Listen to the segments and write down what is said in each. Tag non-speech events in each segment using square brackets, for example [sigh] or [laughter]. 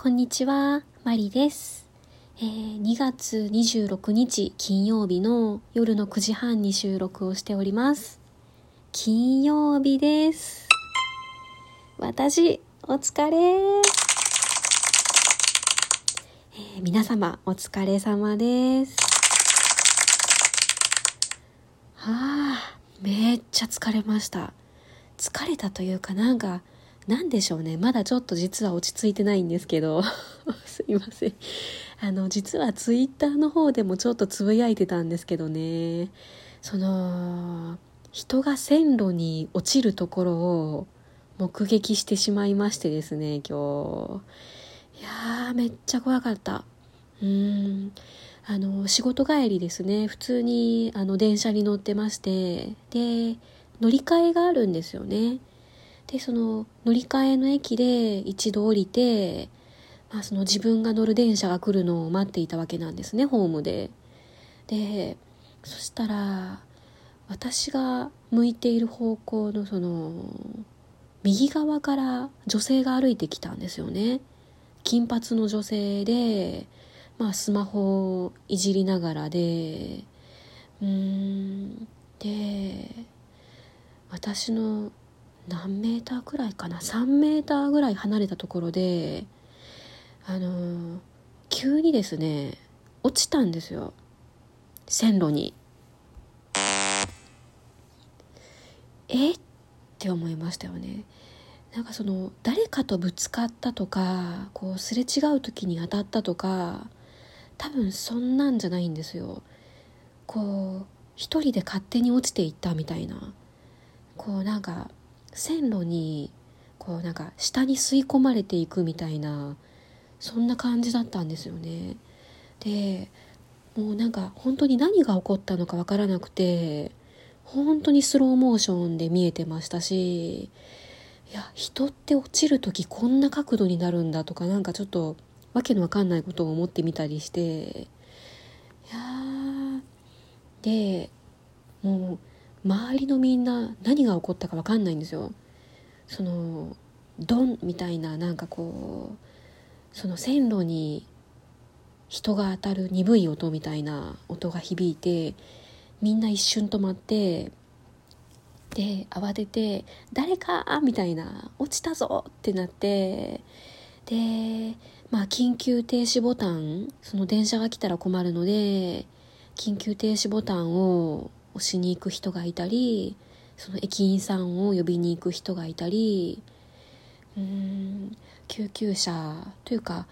こんにちは、マリです。えー、2月26日金曜日の夜の9時半に収録をしております。金曜日です。私、お疲れ、えー、皆様、お疲れ様です。はあ、めっちゃ疲れました。疲れたというかなんか、なんでしょうね。まだちょっと実は落ち着いてないんですけど。[laughs] すいません。あの、実はツイッターの方でもちょっとつぶやいてたんですけどね。その、人が線路に落ちるところを目撃してしまいましてですね、今日。いやー、めっちゃ怖かった。うーん。あの、仕事帰りですね。普通に、あの、電車に乗ってまして、で、乗り換えがあるんですよね。でその乗り換えの駅で一度降りて、まあ、その自分が乗る電車が来るのを待っていたわけなんですねホームで。でそしたら私が向いている方向のその右側から女性が歩いてきたんですよね。金髪の女性で、まあ、スマホをいじりながらでうーんで私の何メーターくらいかな？3メーターぐらい離れたところであの急にですね落ちたんですよ。線路に。え？って思いましたよね。なんかその誰かとぶつかったとかこうすれ違う時に当たったとか多分そんなんじゃないんですよ。こう一人で勝手に落ちていったみたいな。こうなんか線路にこうなんか下に吸い込まれていくみたいなそんな感じだったんですよね。でもうなんか本当に何が起こったのかわからなくて本当にスローモーションで見えてましたしいや人って落ちる時こんな角度になるんだとかなんかちょっとわけのわかんないことを思ってみたりしていやでもう周りのみんな何が起こったか分かんないんですよそのドンみたいななんかこうその線路に人が当たる鈍い音みたいな音が響いてみんな一瞬止まってで慌てて「誰か!」みたいな「落ちたぞ!」ってなってでまあ緊急停止ボタンその電車が来たら困るので緊急停止ボタンををしに行く人がいたりその駅員さんを呼びに行く人がいたりうーん救急車というか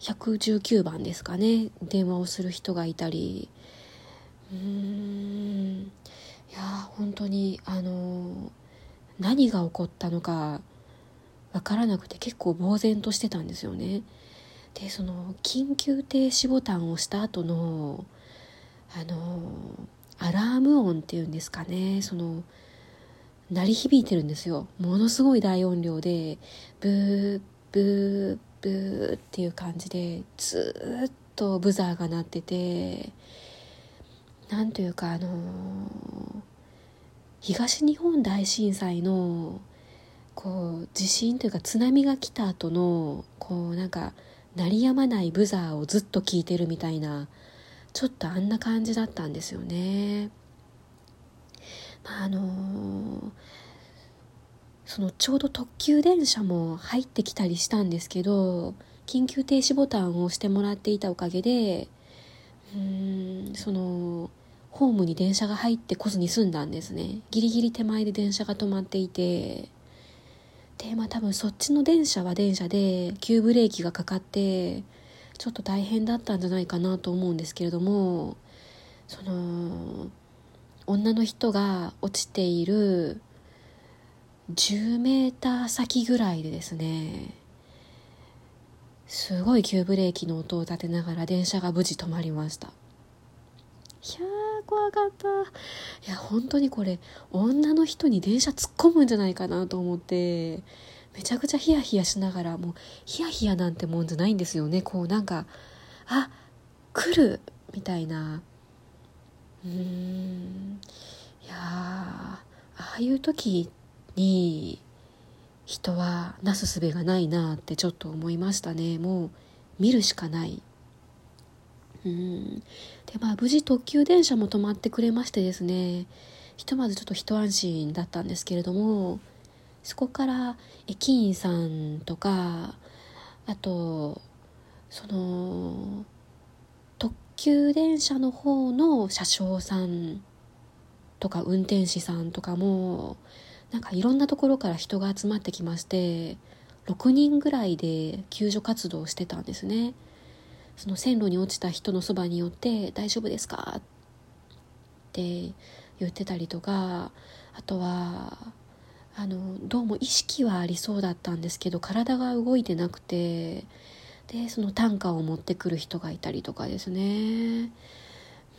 119番ですかね電話をする人がいたりうーんいや本当にあの何が起こったのか分からなくて結構呆然としてたんですよね。でその緊急停止ボタンを押した後のあのアラーム音っていうんですかね。その鳴り響いてるんですよ。ものすごい大音量でブーブーブーっていう感じでずっとブザーが鳴っててなんというかあの東日本大震災のこう地震というか津波が来た後のこうなんか鳴りやまないブザーをずっと聞いてるみたいなちょっとあんな感じだったんですよね。まあ、あのー、そのちょうど特急電車も入ってきたりしたんですけど緊急停止ボタンを押してもらっていたおかげでうんそのホームに電車が入ってこずに済んだんですねギリギリ手前で電車が止まっていてでまあ多分そっちの電車は電車で急ブレーキがかかってちょっと大変だったんじゃないかなと思うんですけれどもその女の人が落ちている10メーター先ぐらいでですねすごい急ブレーキの音を立てながら電車が無事止まりました。いやー怖かった。いや本当にこれ女の人に電車突っ込むんじゃないかなと思ってめちゃくちゃヒヤヒヤしながらもうヒヤヒヤなんてもんじゃないんですよね。こうなんかあ来るみたいな。うーん。いやああいう時に人はなすすべがないなってちょっと思いましたね。もう見るしかない。うん。でまあ無事特急電車も止まってくれましてですね。ひとまずちょっと一安心だったんですけれども。そこから駅員さんとかあとその特急電車の方の車掌さんとか運転士さんとかもなんかいろんなところから人が集まってきまして6人ぐらいで救助活動してたんですねその線路に落ちた人のそばに寄って「大丈夫ですか?」って言ってたりとかあとはあのどうも意識はありそうだったんですけど体が動いてなくてでその担架を持ってくる人がいたりとかですね。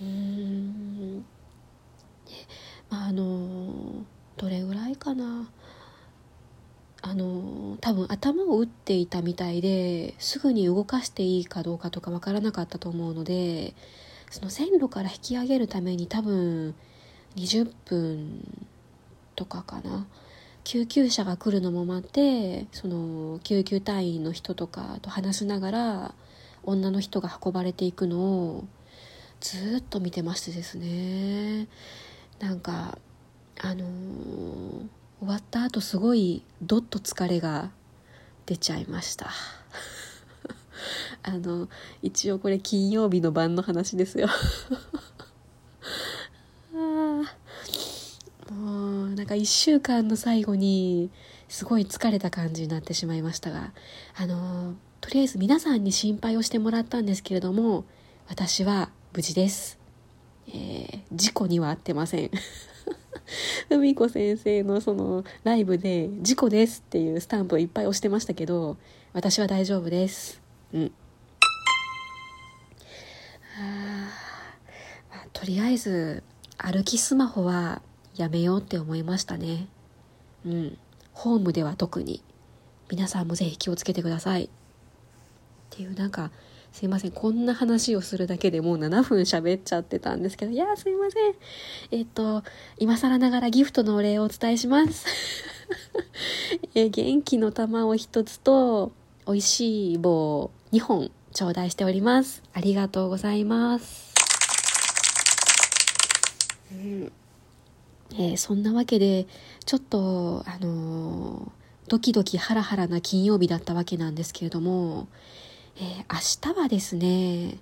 うん。まああのどれぐらいかな。あの多分頭を打っていたみたいですぐに動かしていいかどうかとかわからなかったと思うのでその線路から引き上げるために多分20分とかかな。救急車が来るのも待ってその救急隊員の人とかと話しながら女の人が運ばれていくのをずっと見てましてですね。なんかあのー、終わった後すごいどっと疲れが出ちゃいました。[laughs] あの一応これ金曜日の晩の話ですよ。[laughs] もうなんか1週間の最後にすごい疲れた感じになってしまいましたがあのとりあえず皆さんに心配をしてもらったんですけれども私は無事です、えー、事故には遭ってません。[laughs] 海子先生のそのライブで「事故です」っていうスタンプをいっぱい押してましたけど私は大丈夫です。うん。あ、まあ、とりあえず歩きスマホはやめようって思いましたねうんホームでは特に皆さんもぜひ気をつけてくださいっていうなんかすいません。こんな話をするだけでもう7分喋っちゃってたんですけど、いやすいません。えっと、今更ながらギフトのお礼をお伝えします。[laughs] え元気の玉を一つと、美味しい棒2本頂戴しております。ありがとうございます。うんえー、そんなわけで、ちょっと、あのー、ドキドキハラハラな金曜日だったわけなんですけれども、えー、明日はですね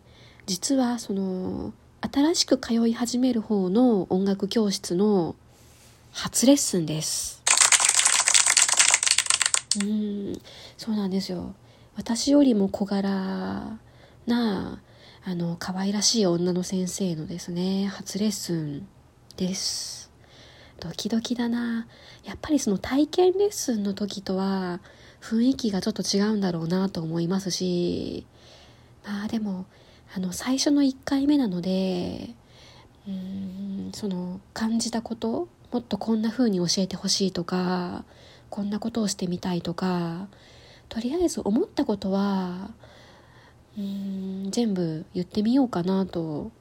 実はその新しく通い始める方の音楽教室の初レッスンです。うんそうなんですよ。私よりも小柄なあの可愛らしい女の先生のですね初レッスンです。ドキドキだなやっぱりその体験レッスンの時とは雰囲気がちょっと違うんだろうなと思いますしまあでもあの最初の1回目なのでうーんその感じたこともっとこんな風に教えてほしいとかこんなことをしてみたいとかとりあえず思ったことはうーん全部言ってみようかなと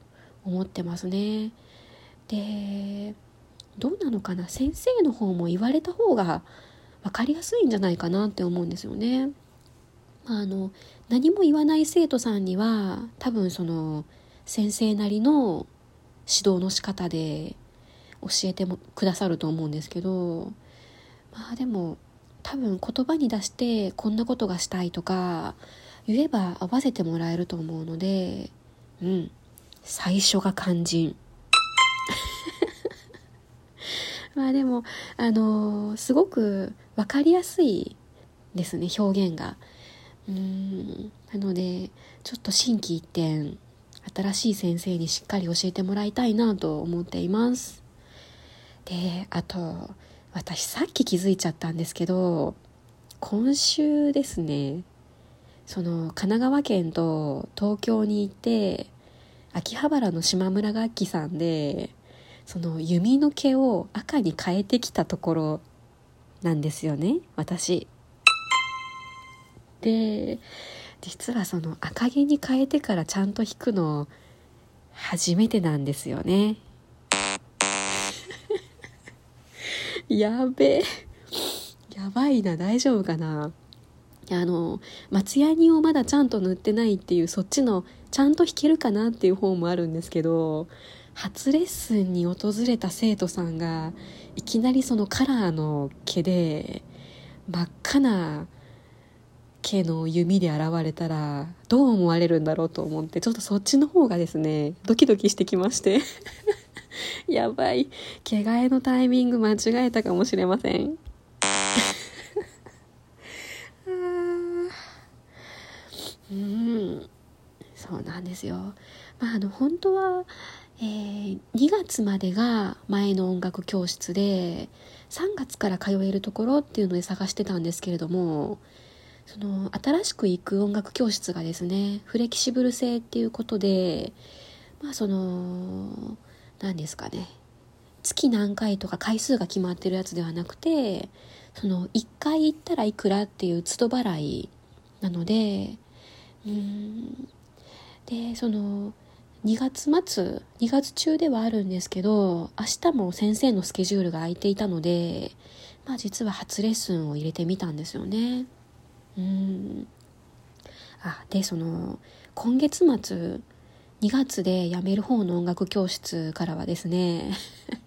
思ってますね。でどうなのかな？先生の方も言われた方が分かりやすいんじゃないかなって思うんですよね。まあの何も言わない生徒さんには多分その先生なりの指導の仕方で教えてもくださると思うんですけどまあでも多分言葉に出してこんなことがしたいとか言えば合わせてもらえると思うのでうん。最初が肝心。まあでもあのー、すごく分かりやすいですね表現が。うんなのでちょっと心機一転新しい先生にしっかり教えてもらいたいなと思っています。であと私さっき気づいちゃったんですけど今週ですねその神奈川県と東京に行って秋葉原の島村楽器さんでその弓の毛を赤に変えてきたところなんですよね私。で実はその赤毛に変えてからちゃんと弾くの初めてなんですよね。[laughs] やべえ。やばいな大丈夫かなあの松ヤニをまだちゃんと塗ってないっていうそっちのちゃんと弾けるかなっていう方もあるんですけど初レッスンに訪れた生徒さんがいきなりそのカラーの毛で真っ赤な毛の弓で現れたらどう思われるんだろうと思ってちょっとそっちの方がですねドキドキしてきまして。[laughs] やばい。毛替えのタイミング間違えたかもしれません。[laughs] うん。そうなんですよ。まああの本当は、えー、2月までが前の音楽教室で3月から通えるところっていうので探してたんですけれどもその新しく行く音楽教室がですねフレキシブル性っていうことでまあその何ですかね月何回とか回数が決まってるやつではなくてその1回行ったらいくらっていう都度払いなのでうんでその2月末2月中ではあるんですけど明日も先生のスケジュールが空いていたのでまあ実は初レッスンを入れてみたんですよね。うん。あでその今月末2月で辞める方の音楽教室からはですね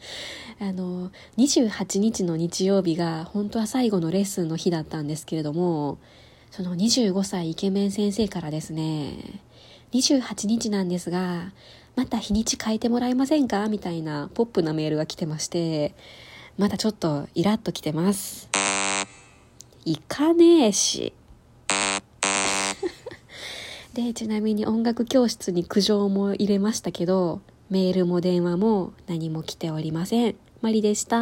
[laughs] あの28日の日曜日が本当は最後のレッスンの日だったんですけれどもその25歳イケメン先生からですね28日なんですが、また日にち変えてもらえませんか？みたいなポップなメールが来てまして、まだちょっとイラッと来てます。行かねえし。[laughs] で、ちなみに音楽教室に苦情も入れましたけど、メールも電話も何も来ておりません。マリでした。